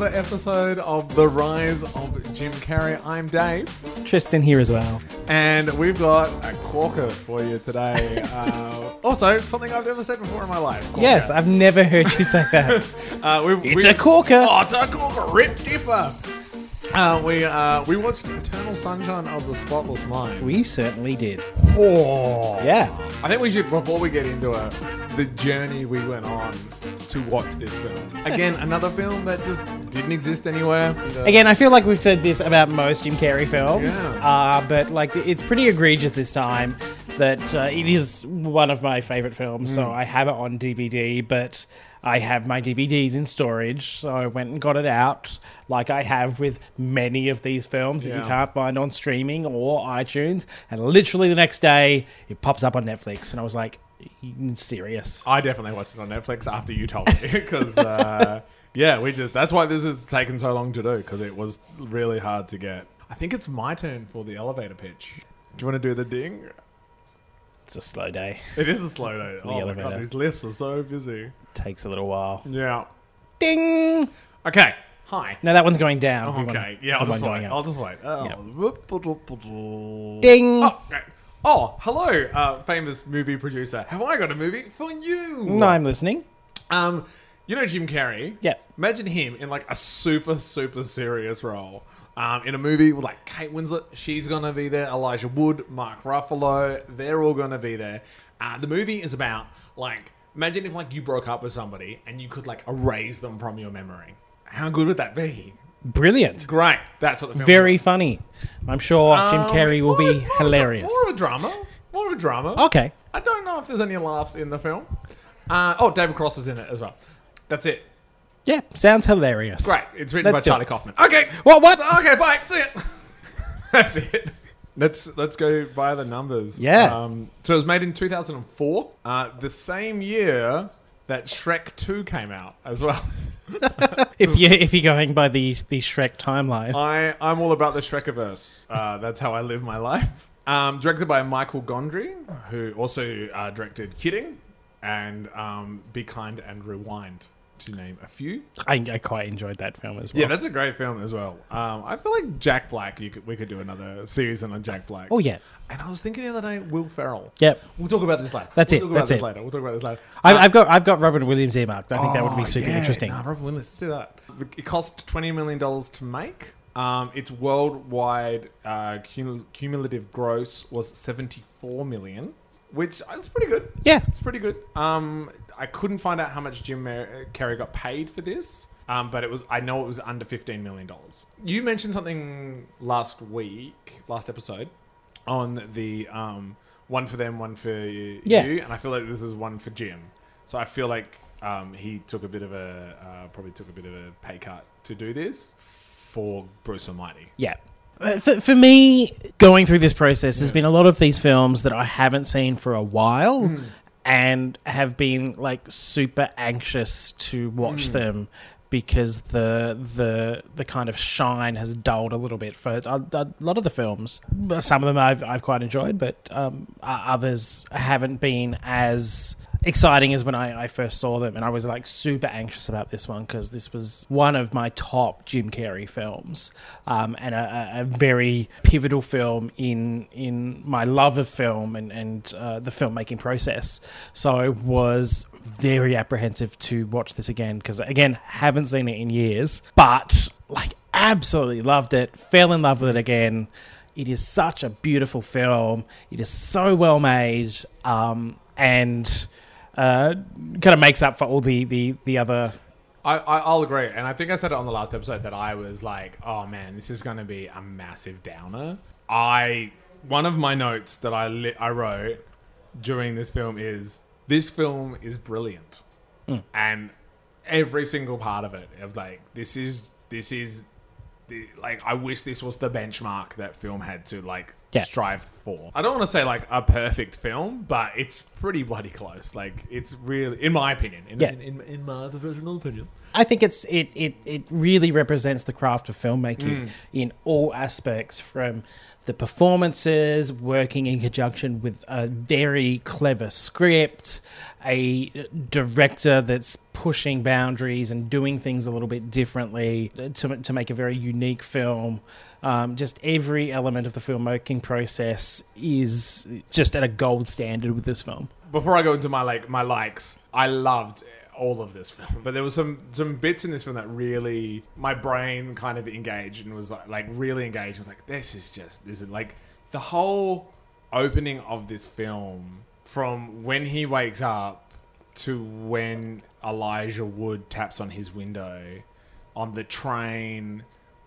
another episode of The Rise of Jim Carrey. I'm Dave, Tristan here as well. and we've got a corker for you today. uh, also, something I've never said before in my life. corker. Yes, I've never heard you say that. Uh, we, It's a corker. Oh, it's a corker. Rip Dipper. Uh, we uh, we watched Eternal Sunshine of the Spotless Mind. we certainly did. Oh. Yeah. I think we should, before we get into it, the journey we went on to watch this film. Again, another film that just didn't exist anywhere. Uh, Again, I feel like we've said this about most Jim Carrey films, Yeah. uh, but like it's pretty egregious this time that uh, it is one of my favorite films. So I have it on DVD, but I have my DVDs in storage, so I went and got it out, like I have with many of these films that you can't find on streaming or iTunes. And literally the next day, it pops up on Netflix, and I was like, serious?" I definitely watched it on Netflix after you told me because uh, yeah, we just that's why this has taken so long to do because it was really hard to get. I think it's my turn for the elevator pitch. Do you want to do the ding? It's a slow day. It is a slow day. Oh my god, these lifts are so busy. Takes a little while. Yeah. Ding. Okay. Hi. No, that one's going down. Want Okay. Yeah, I'll just one wait. I'll just wait. Oh. Ding. Oh, okay. Oh, hello, uh, famous movie producer. Have I got a movie for you? No, I'm listening. Um, you know Jim Carrey? Yeah. Imagine him in like a super, super serious role. Um, in a movie with like Kate Winslet, she's gonna be there. Elijah Wood, Mark Ruffalo, they're all gonna be there. Uh, the movie is about like imagine if like you broke up with somebody and you could like erase them from your memory. How good would that be? Brilliant. Great. That's what the film. Very funny. I'm sure Jim Um, Carrey will be more of a- hilarious. More of a drama. More of a drama. Okay. I don't know if there's any laughs in the film. Uh, oh, David Cross is in it as well. That's it. Yeah, sounds hilarious. Great. It's written Let's by do Charlie it. Kaufman. Okay. What? What? Okay, bye. That's it. That's it. Let's let's go by the numbers. Yeah. Um, so it was made in 2004, uh, the same year that Shrek 2 came out as well. If you if you're going by the the Shrek timeline, I I'm all about the Shrekiverse. Uh, that's how I live my life. Um, directed by Michael Gondry, who also uh, directed Kidding and um, Be Kind and Rewind, to name a few. I, I quite enjoyed that film as well. Yeah, that's a great film as well. Um, I feel like Jack Black. You could, we could do another series on Jack Black. oh yeah. And I was thinking the other day, Will Ferrell. Yep. We'll talk about this later. That's we'll it, Talk about that's this it. later. We'll talk about this later. I, Uh, I've got I've got Robin Williams earmarked. I think that would be Oh, super yeah. interesting. Nah, Robin Williams, let's do that. It cost twenty million dollars to make. Um, its worldwide uh, cum- cumulative gross was seventy-four million, which is pretty good. Yeah. It's pretty good. Um, I couldn't find out how much Jim Mar- Carrey got paid for this, um, but it was. I know it was under fifteen million dollars. You mentioned something last week, last episode, on the um, one for them, one for Yeah. you, and I feel like this is one for Jim. So I feel like um, he took a bit of a uh, probably took a bit of a pay cut to do this for Bruce Almighty. Yeah. Uh, For, for me, going through this process, there's been a lot of these films that I haven't seen for a while and have been like super anxious to watch hmm. them because the the the kind of shine has dulled a little bit for a, a lot of the films. Some of them I've, I've quite enjoyed, but um, others haven't been as exciting as when I, I first saw them. And I was like super anxious about this one because this was one of my top Jim Carrey films um, and a, a- very pivotal film in in my love of film and, and uh, the filmmaking process. So I was very apprehensive to watch this again because again haven't seen it in years but like absolutely loved it fell in love with it again it is such a beautiful film it is so well made um, and uh, kind of makes up for all the the, the other I, I, I'll agree, and I think I said it on the last episode that I was like, "Oh man, this is going to be a massive downer." I one of my notes that I li- I wrote during this film is this film is brilliant, and every single part of it, I was like, "This is this is like I wish this was the benchmark that film had to like Yeah. strive for." I don't want to say like a perfect film, but it's pretty bloody close. Like it's really, in my opinion, in, Yeah. in, in, in my professional opinion. I think it's it, it it really represents the craft of filmmaking mm. in all aspects from the performances working in conjunction with a very clever script, a director that's pushing boundaries and doing things a little bit differently to, to make a very unique film. Um, just every element of the filmmaking process is just at a gold standard with this film. Before I go into my like my likes, I loved all of this film, but there was some some bits in this film that really my brain kind of engaged and was like like really engaged. I was like, this is just this is like the whole opening of this film from when he wakes up to when Elijah Wood taps on his window on the train,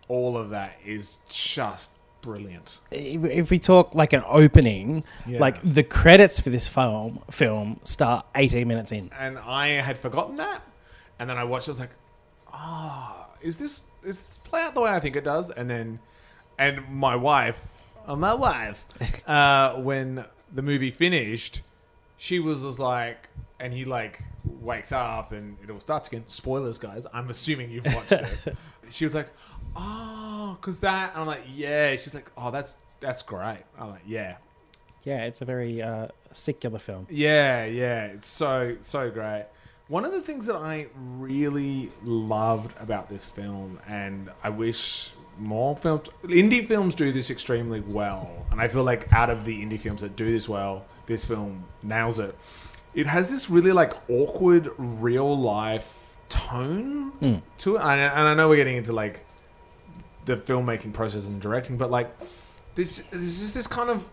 all of that is just brilliant. If we talk like an opening, Yeah. like the credits for this film film start 18 minutes in. And I had forgotten that, and then I watched. it, I was like, ah, is this is this play out the way I think it does? And then, and my wife, oh, my wife, uh, when the movie finished, she was just like, and he like wakes up and it all starts again. Spoilers, guys. I'm assuming you've watched it. she was like, oh, cause that. And I'm like, yeah. She's like, oh, that's that's great. I'm like, yeah, Yeah, it's a very uh, secular film. yeah, yeah, it's so so great. One of the things that I really loved about this film, and I wish more films, indie films do this extremely well, and I feel like out of the indie films that do this well, this film nails it. It has this really like awkward real life tone hmm. to it, and I, and I know we're getting into like the filmmaking process and directing, but like there's, there's just this kind of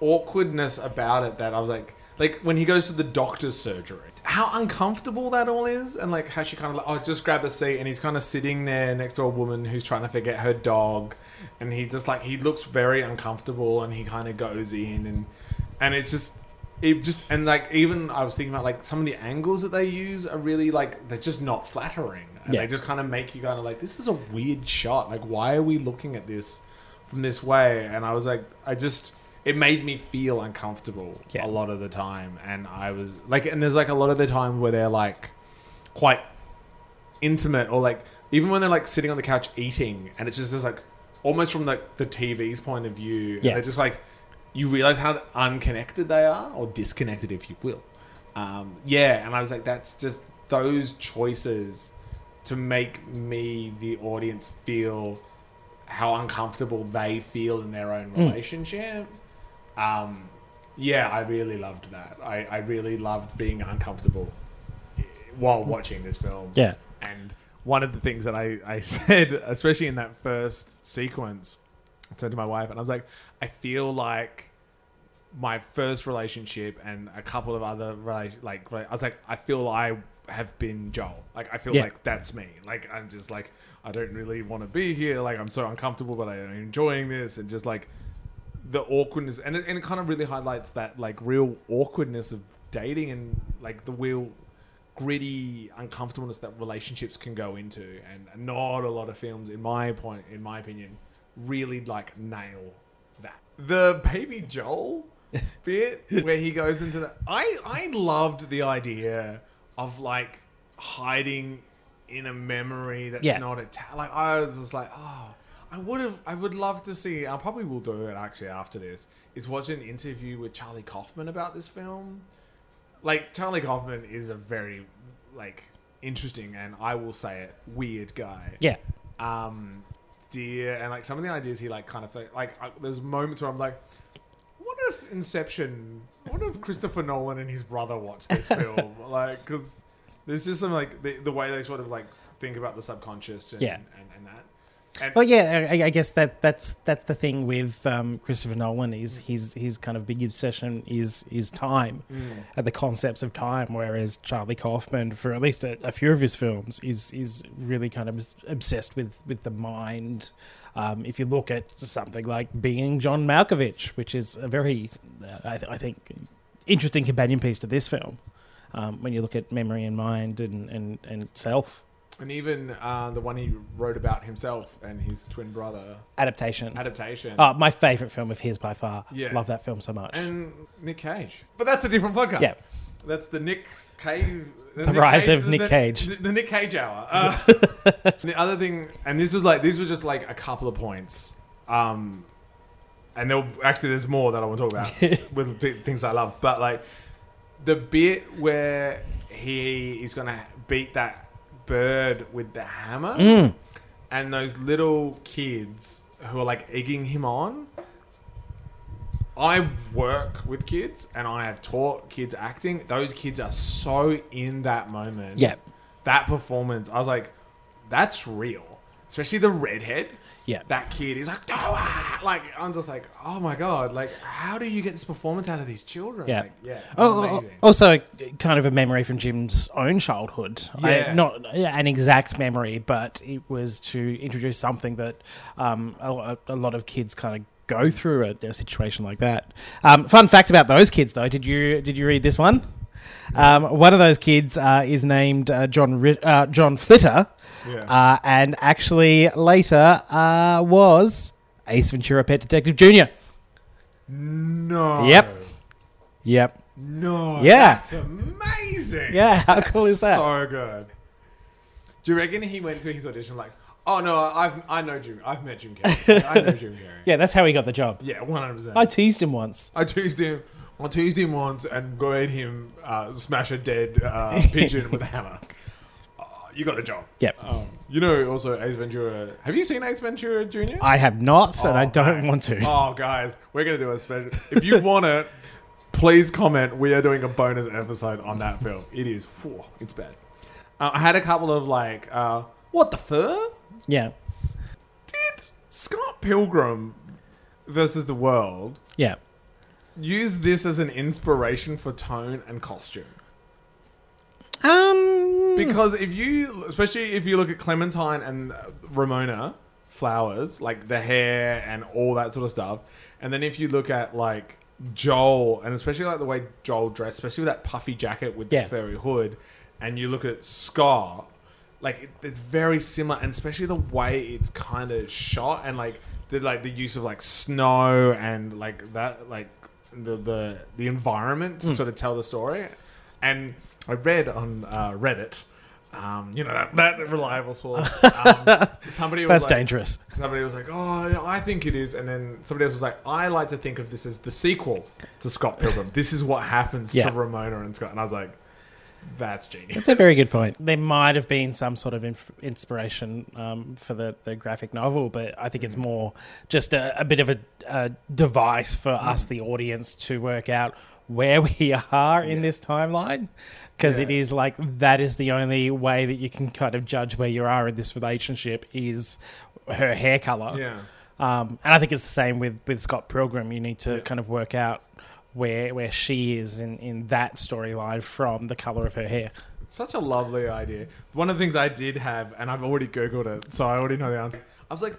awkwardness about it that I was like, like when he goes to the doctor's surgery, how uncomfortable that all is, and like how she kind of like, oh, just grab a seat, and he's kind of sitting there next to a woman who's trying to forget her dog, and he just like he looks very uncomfortable, and he kind of goes in, and and it's just. It just and like even I was thinking about like some of the angles that they use are really like they're just not flattering and Yeah. they just kind of make you kind of like this is a weird shot like why are we looking at this from this way and i was like i just it made me feel uncomfortable Yeah. a lot of the time and i was like and there's like a lot of the time where they're like quite intimate or like even when they're like sitting on the couch eating and it's just there's like almost from like the tv's point of view and Yeah. they're just like you realize how unconnected they are or disconnected if you will. Um, yeah and i was like that's just those choices to make me the audience feel how uncomfortable they feel in their own relationship. Um, yeah i really loved that. I, I really loved being uncomfortable while watching this film. Yeah. and one of the things that I, I said, especially in that first sequence, I turned to my wife and I was like, I feel like my first relationship and a couple of other rela- like I was like, I feel I have been Joel. Like I feel Yeah. like that's me. Like I'm just like I don't really want to be here. Like I'm so uncomfortable, but I'm enjoying this and just like the awkwardness and it, and it kind of really highlights that like real awkwardness of dating and like the real gritty uncomfortableness that relationships can go into and not a lot of films in my point in my opinion really like nail that the baby joel bit where he goes into the i i loved the idea of like hiding in a memory that's Yeah. not a ta- like i was just like oh i would have i would love to see i probably will do it actually after this is watch an interview with charlie kaufman about this film like Charlie Kaufman is a very like interesting and I will say it weird guy. Yeah. Um, dear and like some of the ideas he like kind of like, like I, there's moments where I'm like, what if Inception? What if Christopher Nolan and his brother watched this film? like, because there's just some like the, the way they sort of like think about the subconscious and Yeah. and, and that. And, Well, yeah, I, I guess that that's that's the thing with um, Christopher Nolan is his his kind of big obsession is is time, and the concepts of time. Whereas Charlie Kaufman, for at least a, a few of his films, is is really kind of obsessed with with the mind. Um, if you look at something like Being John Malkovich, which is a very, uh, I, th- I think, interesting companion piece to this film. Um, when you look at memory and mind and, and, and self and even uh, the one he wrote about himself and his twin brother adaptation. adaptation. Oh, my favorite film of his by far. Yeah. Love that film so much. and Nick Cage. But that's a different podcast. Yeah. That's the Nick Cage. The rise of Nick the, Cage. The, the Nick Cage hour. Uh, the other thing, and this was like, these were just like a couple of points. Um, and there actually there's more that I want to talk about with th- things I love. But like, the bit where he is gonna beat that bird with the hammer, Mm. and those little kids who are like egging him on. I work with kids and I have taught kids acting. Those kids are so in that moment. Yeah. That performance, I was like, that's real. Especially the redhead. Yeah. That kid is like, do it! Like, I'm just like, oh my god, like, how do you get this performance out of these children? Yeah. Like, yeah. Oh, amazing. also, kind of a memory from Jim's own childhood. I- Yeah. not an exact memory, but it was to introduce something that um, a, a lot of kids kind of go through a, a situation like that. Um, fun fact about those kids, though. Did you did you read this one? Um, one of those kids uh, is named uh, John Ri- uh, Josh Flitter, Yeah. uh, and actually later uh, was Ace Ventura: Pet Detective Junior. no. Yep. Yep. No. Yeah. That's amazing. Yeah, how That's cool is that? So good. Do you reckon he went to his audition like, oh no, I've I know Jim, I've met Jim Carrey, I know Jim Carrey. Yeah, that's how he got the job. Yeah, one hundred percent. I teased him once. I teased him. I teased him once and made him uh, smash a dead uh, pigeon with a hammer. Uh, you got the job. Yep. Um, you know, also Ace Ventura. Have you seen Ace Ventura Jr.? I have not, and I Oh, don't man. want to. Oh, guys, we're gonna do a special. If you want it, please comment. We are doing a bonus episode on that film. It is, whew, it's bad. Uh, I had a couple of like, uh, what the fur? Yeah. Did Scott Pilgrim versus the World Yeah. Use this as an inspiration for tone and costume? Um. Because if you, especially if you look at Clementine and uh, Ramona Flowers, like the hair and all that sort of stuff, and then if you look at like Joel, and especially like the way Joel dressed, especially with that puffy jacket with Yeah. the furry hood, and you look at Scar, like it, it's very similar, and especially the way it's kind of shot, and like the like the use of like snow and like that, like the the the environment Hmm. to sort of tell the story. And I read on uh, Reddit, um, you know that, that reliable source. Um, somebody was That's like, dangerous. Somebody was like, "Oh, yeah, I think it is," and then somebody else was like, "I like to think of this as the sequel to Scott Pilgrim. This is what happens Yeah. to Ramona and Scott." And I was like, "That's genius." That's a very good point. There might have been some sort of inf- inspiration um, for the, the graphic novel, but I think it's more just a, a bit of a, a device for us, the audience, to work out where we are in Yeah. this timeline. Because it Yeah. is like that is the only way that you can kind of judge where you are in this relationship is her hair color. Yeah, Um, and I think it's the same with, with Scott Pilgrim. You need to Yeah. kind of work out where where she is in, in that storyline from the color of her hair. such a lovely idea. One of the things I did have, and I've already googled it, so I already know the answer. I was like,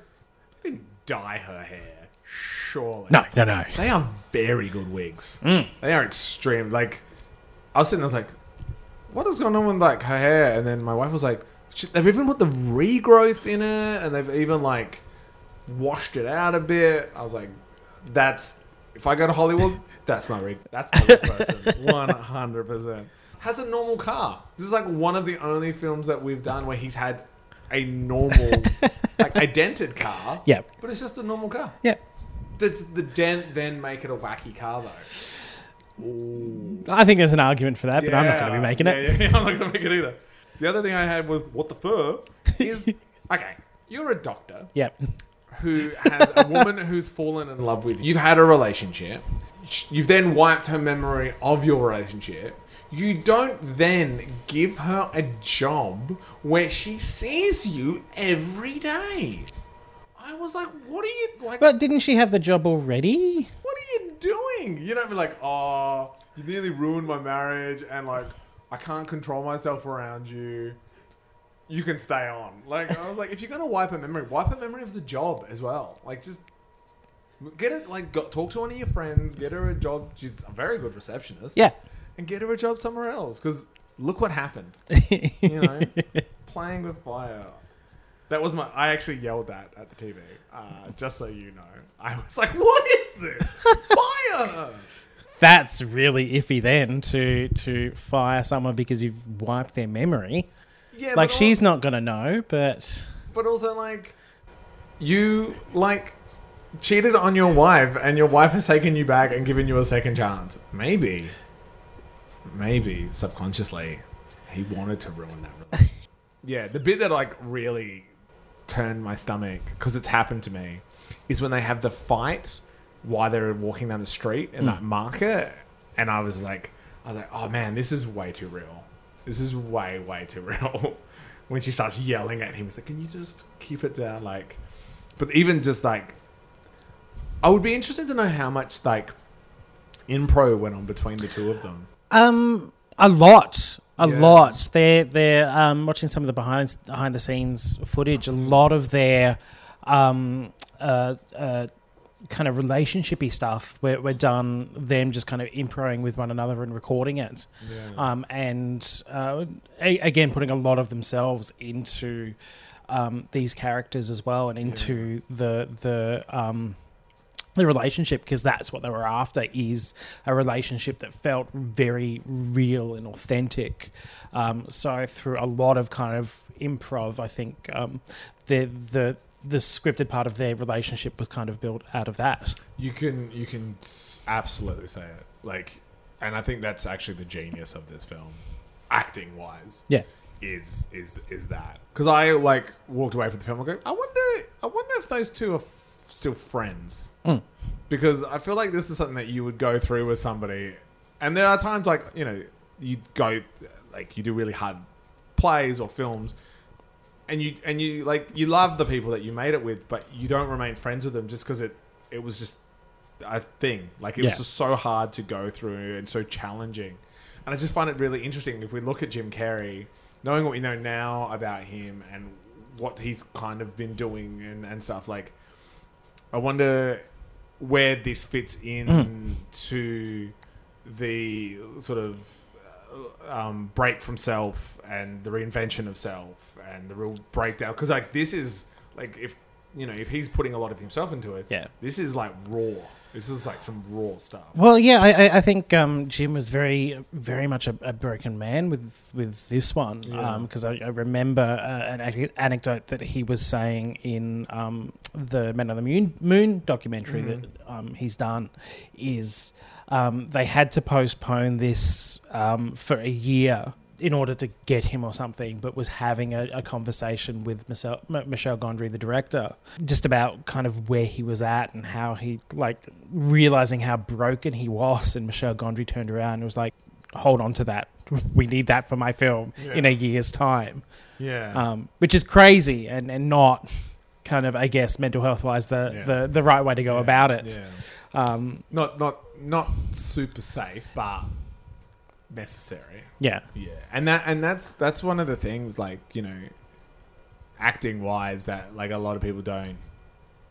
they didn't dye her hair, surely. No, no, no. They are very good wigs. Mm. They are extreme. Like, I was sitting there, I was like, what is going on with like her hair? And then my wife was like, they've even put the regrowth in it, and they've even like washed it out a bit. I was like, that's if I go to Hollywood, that's my rig. That's my wig person, one hundred percent. Has a normal car. This is like one of the only films that we've done where he's had a normal, like idented car. Yeah. but it's just a normal car. Yeah. Does the dent then make it a wacky car though? Ooh. I think there's an argument for that, but I'm not going to be making yeah, it. Yeah, yeah, I'm not going to make it either. The other thing I had was what the fur is. okay, you're a doctor Yep. who has a woman who's fallen in love with you. You've had a relationship. You've then wiped her memory of your relationship. You don't then give her a job where she sees you every day. I was like, what are you like? But didn't she have the job already? what are you doing? You don't be like, oh, you nearly ruined my marriage, and like, I can't control myself around you. You can stay on. Like, I was like, if you're gonna wipe a memory, wipe a memory of the job as well. Like, just get it. Like, go, talk to one of your friends, get her a job. She's a very good receptionist. Yeah. and get her a job somewhere else. Because look what happened. You know, playing with fire. That was my. I actually yelled that at the TV. Uh, just so you know, I was like, "What is this? Fire!" That's really iffy then to to fire someone because you've wiped their memory. Yeah, Like she's not going to know, but but also like, you like cheated on your wife, and your wife has taken you back and given you a second chance. Maybe, maybe subconsciously he wanted to ruin that. relationship. yeah, the bit that like really turned my stomach because it's happened to me is when they have the fight while they're walking down the street in mm. that market, and I was like, I was like, oh man, this is way too real. This is way way too real. when she starts yelling at him, he's like, can you just keep it down? Like, but even just like, I would be interested to know how much like impro went on between the two of them. Um, a lot, a Yeah. lot. They're they're um, watching some of the behind behind the scenes footage. A lot of their um, uh, uh, kind of relationshipy stuff were, were done. Them just kind of improing with one another and recording it, yeah. um, and uh, a- again putting a lot of themselves into um, these characters as well, and into the the. Um, the relationship because that's what they were after is a relationship that felt very real and authentic um, so through a lot of kind of improv i think um, the the the scripted part of their relationship was kind of built out of that You can you can absolutely say it. Like, and I think that's actually the genius of this film, acting wise. yeah Is is is that because I like walked away from the film and go, I wonder, I wonder if those two are still friends. Mm. Because I feel like this is something that you would go through with somebody, and there are times like you know you go like you do really hard plays or films and you and you like you love the people that you made it with, but you don't remain friends with them just because it it was just a thing. Like it was just so hard to go through and so challenging. And I just find it really interesting if we look at Jim Carrey, knowing what we know now about him and what he's kind of been doing and, and stuff. Like, I wonder where this fits in to the sort of uh, um, break from self and the reinvention of self and the real breakdown. Because like this is like if you know if he's putting a lot of himself into it, Yeah. this is like raw. This is like some raw stuff. Well, yeah, I, I- I think um, Jim was very, very much a, a broken man with with this one Yeah. because I, I remember uh, an ac- anecdote that he was saying in um, the Men on the Moon, Moon documentary Mhm. that um, he's done is um, they had to postpone this um, for a year in order to get him or something, but was having a, a conversation with Michelle, M- Michel Gondry, the director, just about kind of where he was at and how he, like, realizing how broken he was. And Michel Gondry turned around and was like, hold on to that. We need that for my film in a year's time. Yeah. Um, which is crazy and, and not kind of, I guess, mental health wise, the, Yeah. the, the right way to go Yeah. about it. Yeah. Um, Not not not super safe, but necessary. yeah. Yeah, and that and that's that's one of the things like you know, acting wise that like a lot of people don't.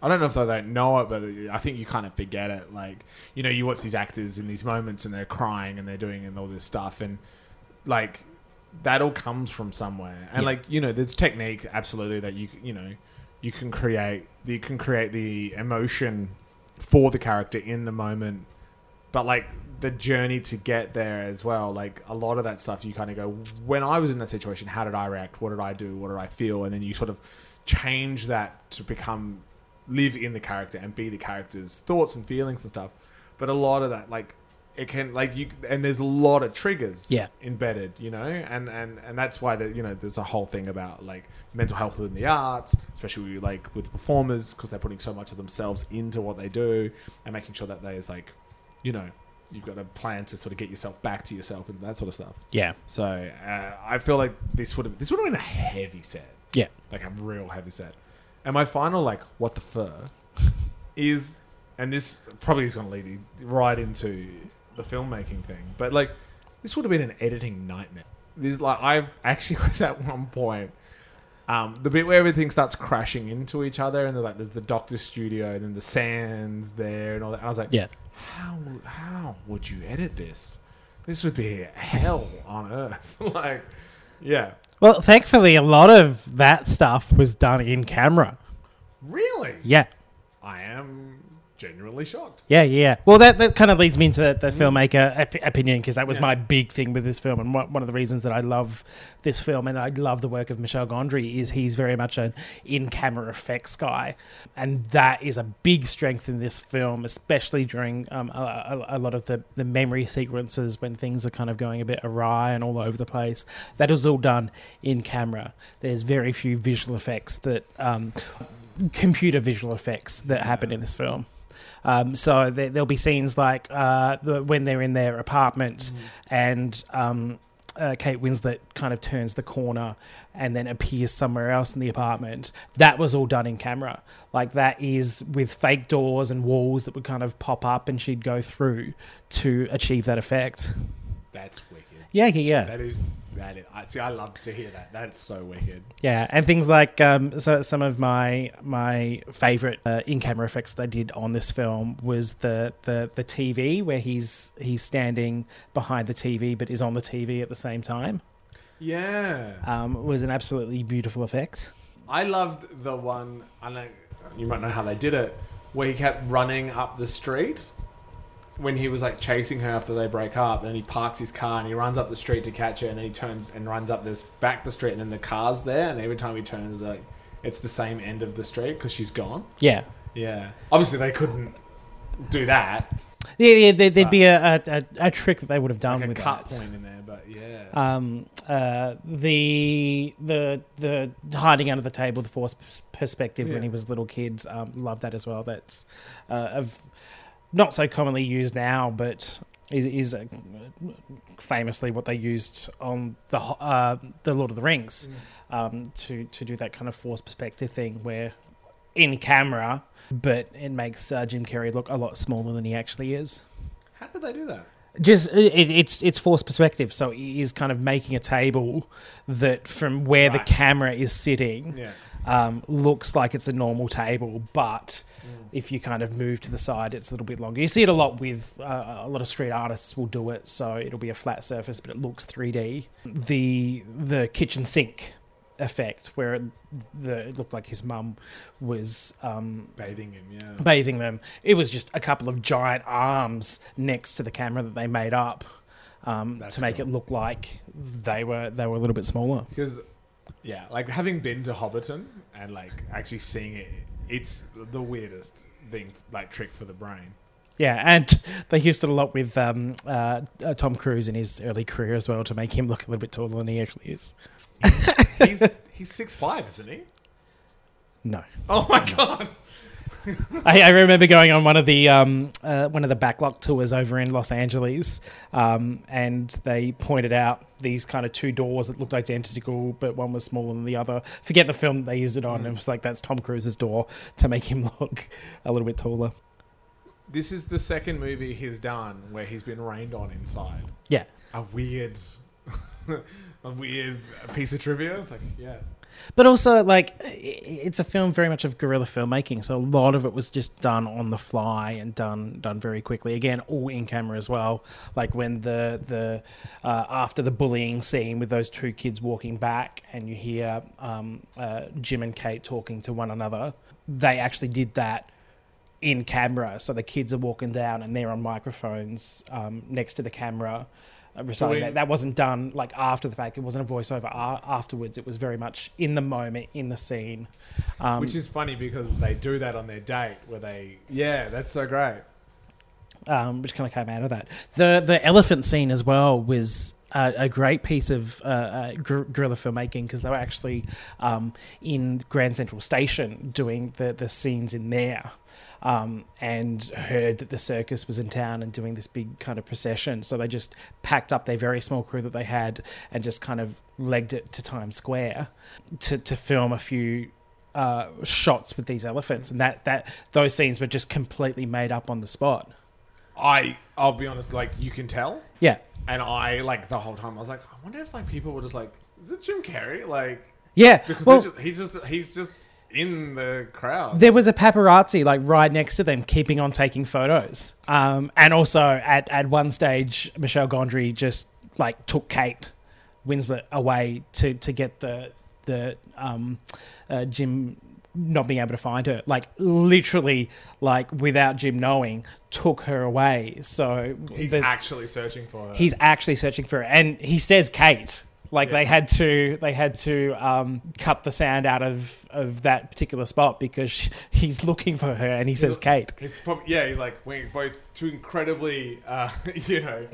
I don't know if they don't know it, but I think you kind of forget it. Like you know, you watch these actors in these moments and they're crying and they're doing and all this stuff, and like that all comes from somewhere. And Yeah. like you know, there's technique absolutely that you you know you can create you can create the emotion for the character in the moment but like the journey to get there as well like a lot of that stuff you kind of go when i was in that situation how did i react? What did i do? What did i feel? And then you sort of change that to become live in the character and be the character's thoughts and feelings and stuff. But a lot of that like it can like you and there's a lot of triggers Yeah. embedded you know? And and and that's why that you know there's a whole thing about like mental health within the arts especially like with performers because they're putting so much of themselves into what they do and making sure that there's like you know you've got a plan to sort of get yourself back to yourself and that sort of stuff Yeah. so uh, i feel like this would have this would have been a heavy set Yeah. like a real heavy set and my final like what the fur is and this probably is going to lead you right into the filmmaking thing but like this would have been an editing nightmare this like i actually was at one point um, the bit where everything starts crashing into each other and they're like there's the doctor's studio and then the sands there and all that and i was like Yeah. How how would you edit this this would be hell on earth like yeah Well, thankfully, a lot of that stuff was done in camera. really Yeah. I am genuinely shocked. Yeah, yeah. Well, that, that kind of leads me into the filmmaker op- opinion because that was Yeah. my big thing with this film, and one one of the reasons that I love this film and I love the work of Michel Gondry is he's very much an in-camera effects guy, and that is a big strength in this film, especially during um, a, a, a lot of the, the memory sequences when things are kind of going a bit awry and all over the place. That is all done in camera. There's very few visual effects that. Um, computer visual effects that happen in this film. Um, so there, there'll be scenes like uh, the, when they're in their apartment and um, uh, Kate Winslet kind of turns the corner and then appears somewhere else in the apartment. That was all done in camera. Like that is with fake doors and walls that would kind of pop up and she'd go through to achieve that effect. That's wicked. Yeah, yeah. That is that is. I see. I love to hear that. That's so wicked. Yeah, and things like um, so some of my my favorite uh, in-camera effects they did on this film was the, the the TV where he's he's standing behind the TV but is on the TV at the same time. Yeah. Um, was an absolutely beautiful effect. I loved the one. I know you might know how they did it, where he kept running up the street when he was like chasing her after they break up. And he parks his car and he runs up the street to catch her, and then he turns and runs up this back the street, and then the car's there, and every time he turns, like it's the same end of the street because she's gone. Yeah. Yeah. Obviously, they couldn't do that. Yeah, yeah there, there'd be a, a, a, a trick that they would have done Like a with cut that. point in there, but yeah. um, uh, the the the hiding under the table, the force pers- perspective when he was little kids, um, love that as well. That's uh, of not so commonly used now, but is, is uh, famously what they used on the uh, the Lord of the Rings um, to to do that kind of forced perspective thing where in camera, but it makes uh, Jim Carrey look a lot smaller than he actually is How did they do that? just it, it's it's forced perspective so he is kind of making a table that from where Right. the camera is sitting Yeah. um, looks like it's a normal table but Mm. If you kind of move to the side it's a little bit longer you see it a lot with uh, a lot of street artists will do it so it'll be a flat surface but it looks 3d the the kitchen sink effect where it, the, it looked like his mum was um, Bathing him, yeah. bathing them. It was just a couple of giant arms next to the camera that they made up um, to make cool. it look like they were they were a little bit smaller. Because, yeah, like having been to Hobbiton and like actually seeing it, it's the weirdest thing, like trick for the brain. Yeah, and they used it a lot with um, uh, uh, Tom Cruise in his early career as well to make him look a little bit taller than he actually is. He's he's six five, isn't he? No, Oh my god! I, I remember going on one of the um, uh, one of the backlot tours over in Los Angeles, um, and they pointed out these kind of two doors that looked identical, but one was smaller than the other. Forget the film they used it on. It was like that's Tom Cruise's door to make him look a little bit taller. This is the second movie he's done where he's been rained on inside. Yeah, A weird, a weird piece of trivia. It's like, yeah, but also like it's a film very much of guerrilla filmmaking, so a lot of it was just done on the fly and done done very quickly. Again, all in camera as well. Like when the the uh, after the bullying scene with those two kids walking back, and you hear um, uh, Jim and Kate talking to one another, they actually did that in camera. So the kids are walking down and they're on microphones um, next to the camera. Reciting we- that. that wasn't done like after the fact. It wasn't a voiceover a- afterwards. It was very much in the moment, in the scene. Um, which is funny because they do that on their date where they, yeah, that's so great. um, which kind of came out of that. The the elephant scene as well was a, a great piece of uh, uh, gor- guerrilla filmmaking because they were actually um, in Grand Central Station doing the the scenes in there. Um, and heard that the circus was in town and doing this big kind of procession. So they just packed up their very small crew that they had and just kind of legged it to Times Square to, to film a few uh, shots with these elephants. And that, that those scenes were just completely made up on the spot. I, I'll be honest, like you can tell, Yeah. and I like the whole time I was like, I wonder if like people were just like, is it Jim Carrey? Like Yeah. because well, just, he's just he's just in the crowd. there was a paparazzi like right next to them keeping on taking photos. Um, and also at, at one stage, Michel Gondry just like took Kate Winslet away to, to get the, the um, uh, Jim not being able to find her. Like literally, like without Jim knowing, took her away. So He's the- actually searching for her. he's actually searching for her, and he says Kate. Like Yeah. they had to, they had to um, cut the sound out of, of that particular spot because sh he's looking for her, and he says Kate. He's yeah, he's like we're both two incredibly, uh, you know,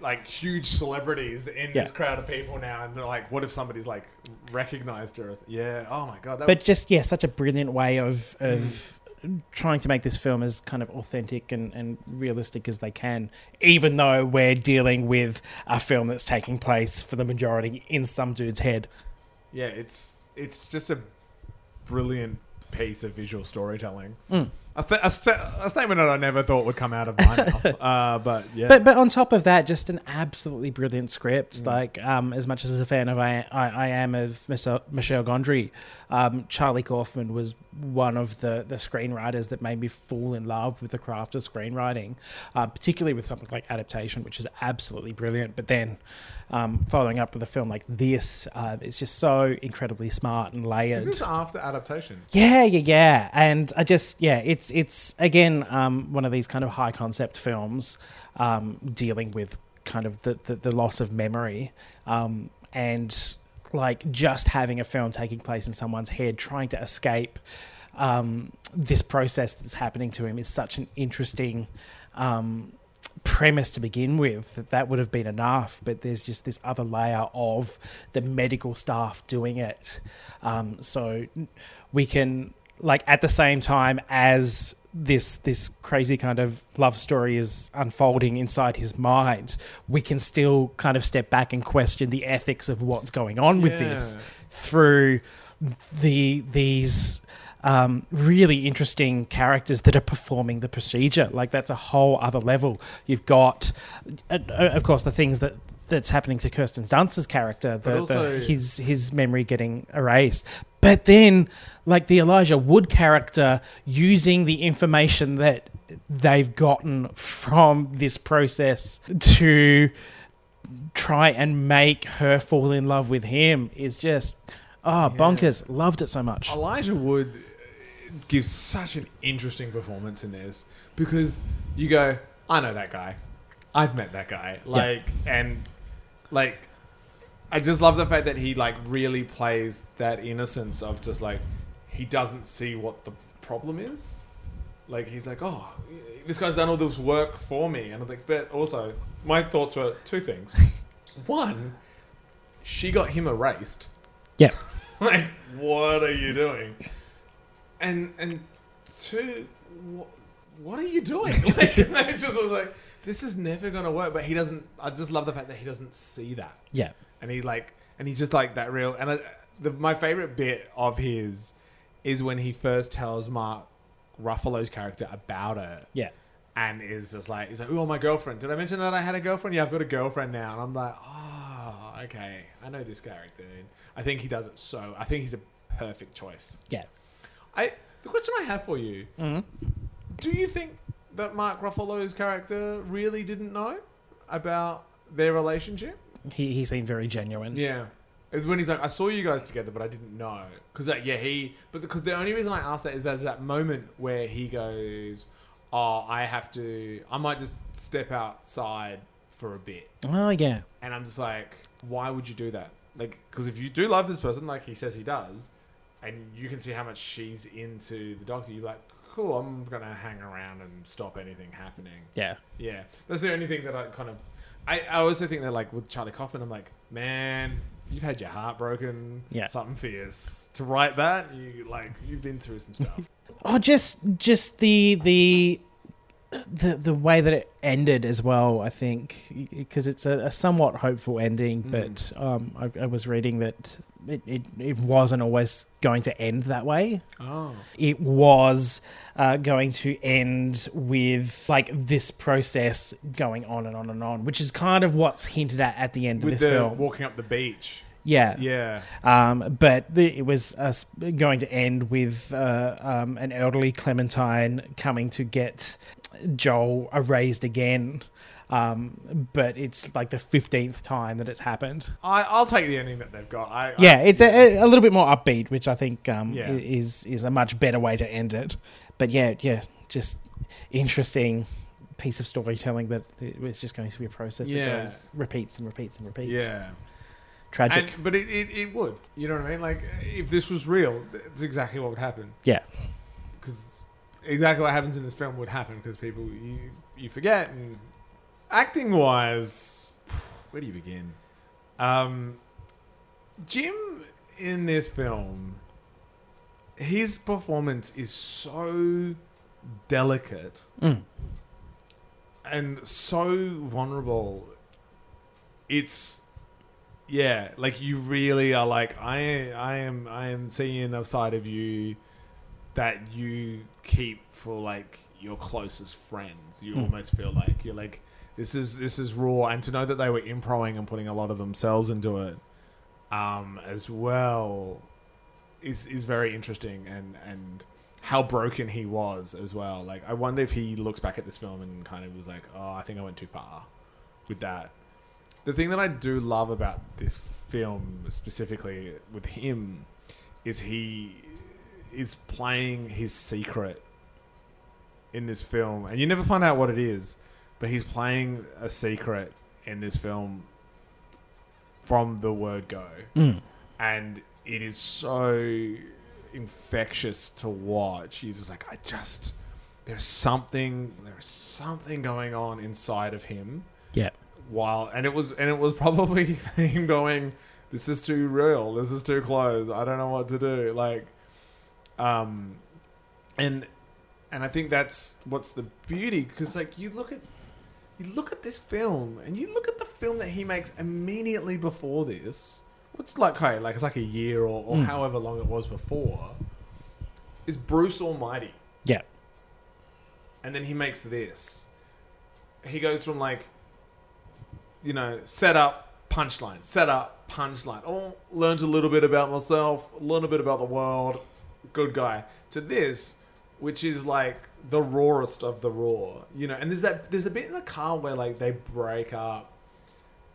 like huge celebrities in Yeah. this crowd of people now, and they're like, what if somebody's like recognized her? Yeah. Oh my god. But just yeah, such a brilliant way of of trying to make this film as kind of authentic and, and realistic as they can, even though we're dealing with a film that's taking place for the majority in some dude's head. yeah, it's it's just a brilliant piece of visual storytelling. Mm. A, th- a, st- a statement that I never thought would come out of my mouth. Uh, but yeah. But but on top of that, just an absolutely brilliant script. Mm. Like um, as much as a fan of I I, I am of Michel, Michelle Gondry, um, Charlie Kaufman was one of the the screenwriters that made me fall in love with the craft of screenwriting, uh, particularly with something like adaptation, which is absolutely brilliant. But then um, following up with a film like this, uh, it's just so incredibly smart and layered. Is this after adaptation? Yeah, yeah, yeah. And I just yeah, it's it's again um, one of these kind of high concept films um, dealing with kind of the, the, the loss of memory um, and like just having a film taking place in someone's head trying to escape um, this process that's happening to him is such an interesting um, premise to begin with that that would have been enough but there's just this other layer of the medical staff doing it. Um, so we can like at the same time as this this crazy kind of love story is unfolding inside his mind we can still kind of step back and question the ethics of what's going on with this through the these um, really interesting characters that are performing the procedure. Like that's a whole other level. You've got, uh, uh, of course, the things that that's happening to Kirsten Dunst's character, the, the- his his memory getting erased. But then, like the Elijah Wood character, using the information that they've gotten from this process to try and make her fall in love with him is just oh bonkers loved it so much Elijah Wood gives such an interesting performance in this because you go, I know that guy, I've met that guy, like, and like, I just love the fact that he like really plays that innocence of just like he doesn't see what the problem is. Like he's like, oh, this guy's done all this work for me, and I'm like, but also my thoughts were two things. One, she got him erased. Yeah. Like what are you doing and and two wh- what are you doing? Like and I just was like this is never gonna work but he doesn't i just love the fact that he doesn't see that. Yeah. And he like and he's just like that real and I, the, my favorite bit of his is when he first tells mark ruffalo's character about her yeah. And is just like he's like oh my girlfriend. Did i mention that i had a girlfriend? Yeah i've got a girlfriend now. And i'm like oh okay. I know this character and i think he does it so i think he's a perfect choice. Yeah i the question i have for you mm do you think that mark ruffalo's character really didn't know about their relationship he, he seemed very genuine yeah when he's like, I saw you guys together, but I didn't know. Because, yeah, he. But because the only reason I asked that is there's that moment where he goes, Oh, I have to. I might just step outside for a bit. oh yeah And I'm just like, Why would you do that? Like, because if you do love this person, like he says he does, and you can see how much she's into the doctor, you're like, Cool, I'm going to hang around and stop anything happening. yeah Yeah, that's the only thing that I kind of. I, I also think that like with Charlie Kaufman, I'm like, man, you've had your heart broken. Yeah. something fierce to write that. You like you've been through some stuff. oh just just the the the the way that it ended as well i think because it's a, a somewhat hopeful ending Mm. but um I, I was reading that it, it, it wasn't always going to end that way oh, it was uh, going to end with like this process going on and on and on, which is kind of what's hinted at at the end of this the film. walking up the beach. yeah, Yeah, Um, but the, it was us going to end with uh, um, an elderly Clementine coming to get Joel erased again. Um, but it's like the fifteenth time that it's happened. I, I'll take the ending that they've got. I, I- Yeah, it's a, a little bit more upbeat, which I think um, Yeah. is is a much better way to end it. But yeah, yeah, just interesting piece of storytelling that it was just going to be a process Yeah. that goes repeats and repeats and repeats. yeah. Tragic. And, but it, it, it would. You know what I mean? Like, if this was real, it's exactly what would happen. yeah. Because exactly what happens in this film would happen because people, you, you forget. And acting wise, where do you begin? Um, Jim in this film, his performance is so delicate Mm. and so vulnerable. It's yeah, like you really are like I I am I am seeing a side of you that you keep for like your closest friends. You Mm. almost feel like you're like this is this is raw and to know that they were improing and putting a lot of themselves into it um as well is is very interesting and and how broken he was as well. Like I wonder if he looks back at this film and kind of was like, "Oh, I think I went too far with that." The thing that I do love about this film specifically with him is he is playing his secret in this film and you never find out what it is, but he's playing a secret in this film from the word go Mm. and it is so infectious to watch. You're just like, I just there's something there's something going on inside of him. Yeah. While and it was and it was probably him going, This is too real, this is too close, I don't know what to do. Like um and and I think that's what's the beauty because like you look at you look at this film and you look at the film that he makes immediately before this what's like hey, like it's like a year or, or Mm. however long it was before is bruce almighty Yeah. and then he makes this he goes from like you know set up punchline set up punchline oh learned a little bit about myself learned a bit about the world good guy to this which is like the rawest of the raw you know and there's that there's a bit in the car where like they break up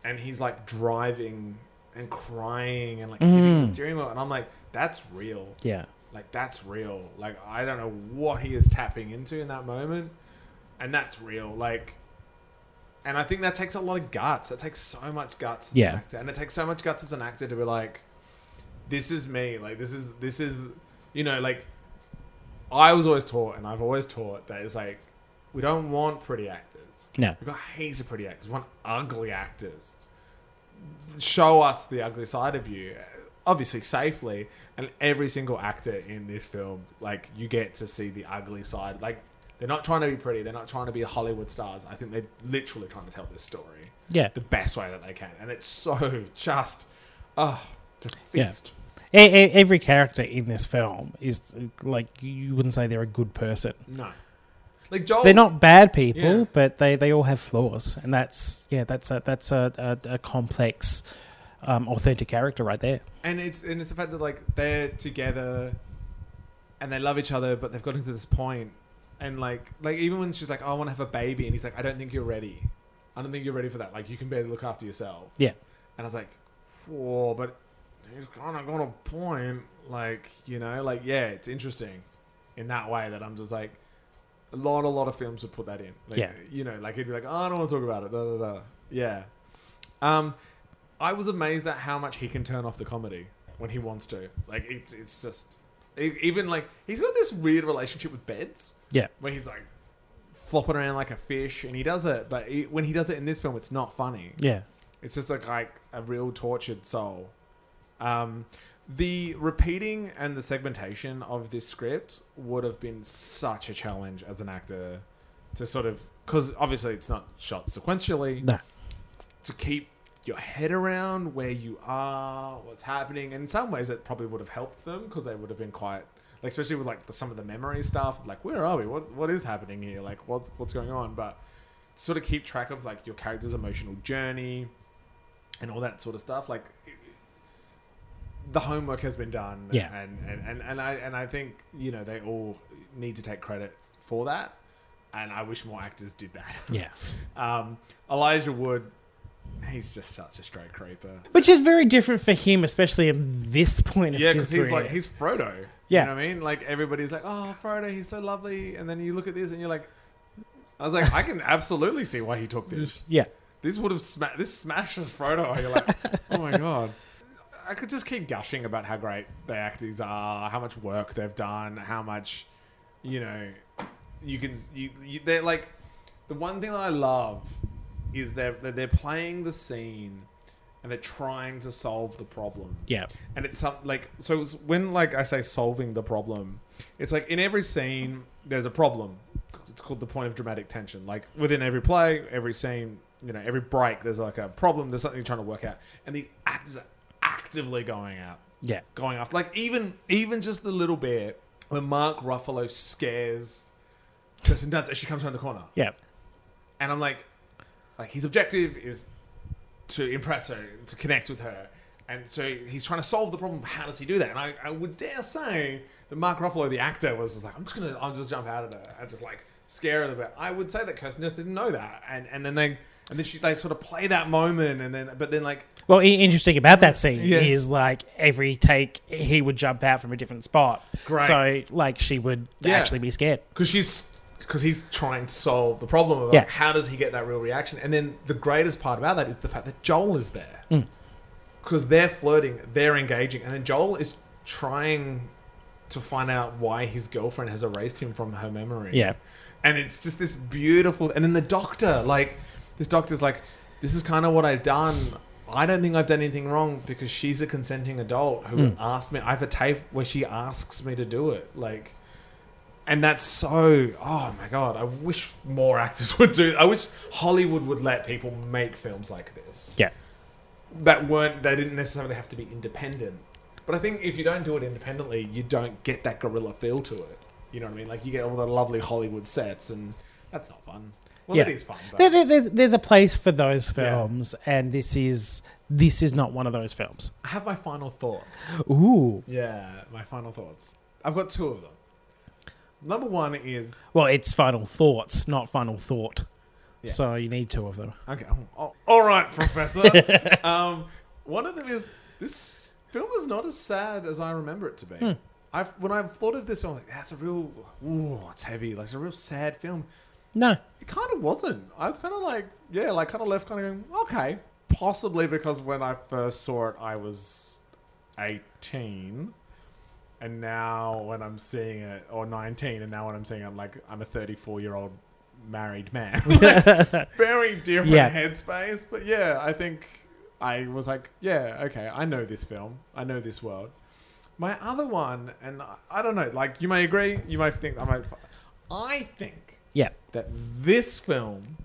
and he's like driving and crying and like hitting the Mm. steering wheel and i'm like that's real Yeah. like that's real. Like I don't know what he is tapping into in that moment, and that's real. Like, and I think that takes a lot of guts. That takes so much guts as Yeah. an actor, and it takes so much guts as an actor to be like, "This is me." Like this is this is, you know, like I was always taught, and I've always taught that it's like we don't want pretty actors. No. We've got heaps of pretty actors. We want ugly actors. Show us the ugly side of you, obviously safely. And every single actor in this film, like you get to see the ugly side. Like they're not trying to be pretty. They're not trying to be Hollywood stars. I think they're literally trying to tell this story Yeah. the best way that they can, and it's so just, oh, to feast. E- e- every character in this film is like you wouldn't say they're a good person. No, like Joel. They're not bad people, Yeah. but they, they all have flaws, and that's yeah, that's a that's a, a, a complex, um, authentic character right there. and it's and it's the fact that like they're together and they love each other but they've gotten to this point and like like even when she's like oh, i want to have a baby and he's like i don't think you're ready i don't think you're ready for that like you can barely look after yourself Yeah. and i was like whoa but he's kind of got a point like you know like yeah it's interesting in that way that i'm just like a lot a lot of films would put that in like, Yeah. you know like he'd be like oh i don't want to talk about it da, da, da. yeah um I was amazed at how much he can turn off the comedy when he wants to. Like it's it's just even like he's got this weird relationship with beds Yeah, where he's like flopping around like a fish, and he does it. But he, when he does it in this film, it's not funny. yeah, It's just like like a real tortured soul. Um, the repeating and the segmentation of this script would have been such a challenge as an actor to sort of because obviously it's not shot sequentially no, to keep your head around where you are, what's happening. And in some ways, it probably would have helped them because they would have been quite, like, especially with like the, some of the memory stuff. Like, where are we? What what is happening here? Like, what's what's going on? But sort of keep track of like your character's emotional journey and all that sort of stuff. Like, the homework has been done. Yeah. And and and, and I and I think you know they all need to take credit for that. and I wish more actors did that. Yeah. Um, Elijah Wood, he's just such a straight creeper. Which is very different for him, especially at this point of Yeah, his because he's like he's Frodo. Yeah. you know what I mean. Like everybody's like, "Oh, Frodo, he's so lovely," and then you look at this and you're like, "I was like, I can absolutely see why he took this. yeah. This would have sma- this smashes Frodo." You're like, "Oh my god." I could just keep gushing about how great the actors are, how much work they've done, how much, you know, you can. You, you they're like the one thing that I love is they're that they're playing the scene and they're trying to solve the problem Yeah. and it's some like so when like I say solving the problem, it's like in every scene there's a problem. It's called the point of dramatic tension. Like within every play, every scene, you know, every break, there's like a problem. There's something you're trying to work out, and these actors are actively going out, Yeah. going after. Like even even just the little bit when Mark Ruffalo scares Kirsten Dunst as she comes around the corner, Yeah. and I'm like, like his objective is to impress her, to connect with her, and so he's trying to solve the problem. How does he do that? And I, I would dare say that Mark Ruffalo, the actor, was just like, I'm just gonna, I'll just jump out at her and just like scare her a bit. I would say that Kirsten just didn't know that, and and then they. And then she they sort of play that moment, and then but then like Well, interesting about that scene Yeah. is like every take he would jump out from a different spot. Great. So like she would Yeah. actually be scared. because she's because he's trying to solve the problem of Yeah. how does he get that real reaction and then the greatest part about that is the fact that joel is there Mm. because they're flirting they're engaging and then joel is trying to find out why his girlfriend has erased him from her memory Yeah. and it's just this beautiful and then the doctor like this doctor's like this is kind of what i've done. I don't think i've done anything wrong because she's a consenting adult who hmm. asked me i have a tape where she asks me to do it like and that's so oh my god i wish more actors would do i wish hollywood would let people make films like this. Yeah. that weren't they didn't necessarily have to be independent. But i think if you don't do it independently you don't get that guerrilla feel to it. You know what i mean? Like you get all the lovely hollywood sets and that's not fun well Yeah. it is fun There, there, there's, there's a place for those Yeah. films, and this is this is not one of those films. i have my final thoughts Ooh. yeah my final thoughts i've got two of them number one is Well, it's final thoughts, not final thought. Yeah. So you need two of them. Okay. Oh, all right, Professor. um, one of them is this film is not as sad as I remember it to be. Hmm. I've when I've thought of this, I'm like, that's a real, ooh, it's heavy. Like it's a real sad film. No. It kind of wasn't. I was kind of like, yeah, like kind of left, kind of going, okay. Possibly because when I first saw it, I was 18. And now when I'm seeing it, or 19, and now when I'm seeing it, I'm like, I'm a 34 year old married man. Like, very different Yeah. headspace. But yeah, I think I was like, yeah, okay, I know this film. I know this world. My other one, and I- I don't know, like you may agree, you might think I might. I think Yeah. that this film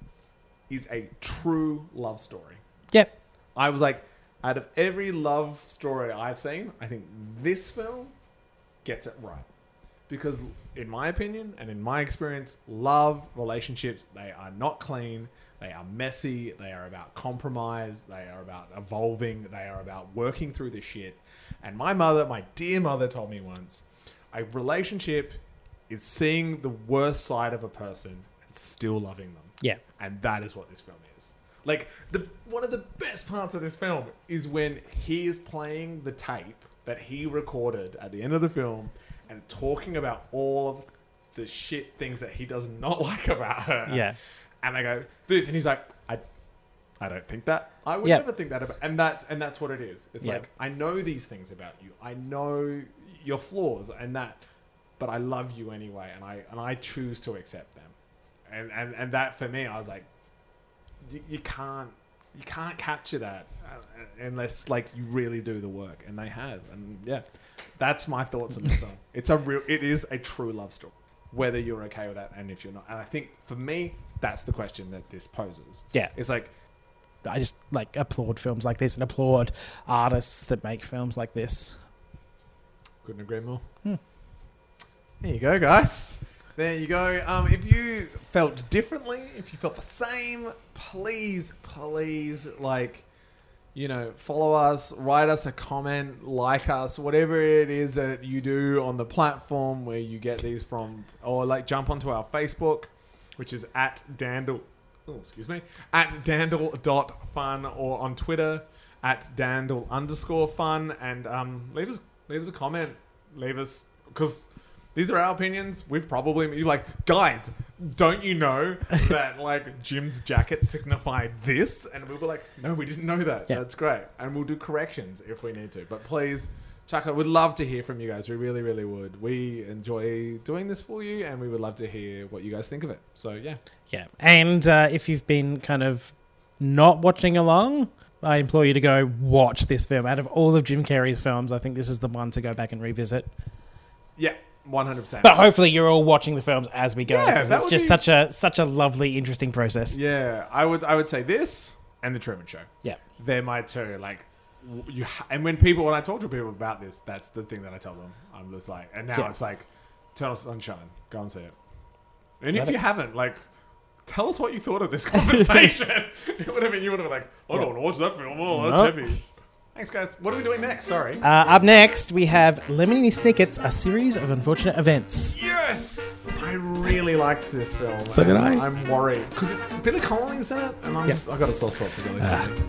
is a true love story. Yep. I was like, out of every love story I've seen, I think this film gets it right. Because, in my opinion and in my experience, love, relationships, they are not clean. They are messy. They are about compromise. They are about evolving. They are about working through the shit. And my mother, my dear mother, told me once a relationship is seeing the worst side of a person and still loving them Yeah. and that is what this film is. Like the one of the best parts of this film is when he is playing the tape that he recorded at the end of the film and talking about all of the shit things that he does not like about her. Yeah. And they go this, and he's like, I, I don't think that. I would Yeah. never think that about. And that's and that's what it is. It's Yeah. like I know these things about you. I know your flaws and that, but I love you anyway, and I and I choose to accept them. And and and that for me, I was like, you, you can't you can't capture that uh, unless like you really do the work, and they have. And yeah, that's my thoughts on the film. It's a real, it is a true love story. Whether you're okay with that, and if you're not, and I think for me, that's the question that this poses. Yeah. It's like I just like applaud films like this and applaud artists that make films like this. Couldn't agree more. Hmm. There you go, guys. There you go. Um, if you felt differently, if you felt the same, please, please, like, you know, follow us, write us a comment, like us, whatever it is that you do on the platform where you get these from, or like jump onto our Facebook which is at Dandle. Oh, excuse me. At Dandle.fun or on Twitter at Dandle underscore fun. And um, leave us leave us a comment. Leave us because these are our opinions. We've probably you like guys. Don't you know that like Jim's jacket signified this? And we were like, no, we didn't know that. Yeah. That's great. And we'll do corrections if we need to. But please. Chaka, we'd love to hear from you guys. We really, really would. We enjoy doing this for you, and we would love to hear what you guys think of it. So, yeah. Yeah. And uh, if you've been kind of not watching along, I implore you to go watch this film. Out of all of Jim Carrey's films, I think this is the one to go back and revisit. Yeah, 100%. But hopefully, you're all watching the films as we go. Yeah, that it's would just be- such a such a lovely, interesting process. Yeah, I would I would say this and the Truman Show. Yeah. They're my two. Like w- you, ha- and when people when I talk to people about this, that's the thing that I tell them. I'm just like, and now Yeah. it's like, Eternal Sunshine, go and see it. And if it- you haven't, like, tell us what you thought of this conversation. it would have been you would have been like, I don't want to watch that film. Oh, that's Nope. heavy. Thanks, guys. What are we doing next? Sorry. Uh, up next, we have Lemony Snicket's A Series of Unfortunate Events. Yes, I really liked this film. So did I. I'm worried because Billy Connolly's in it, and I'm Yeah. just I got a soft spot for Billy Ah. Connolly.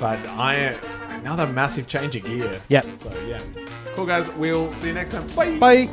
But I another massive change of gear. Yep. So yeah, cool guys. We'll see you next time. Bye. Bye.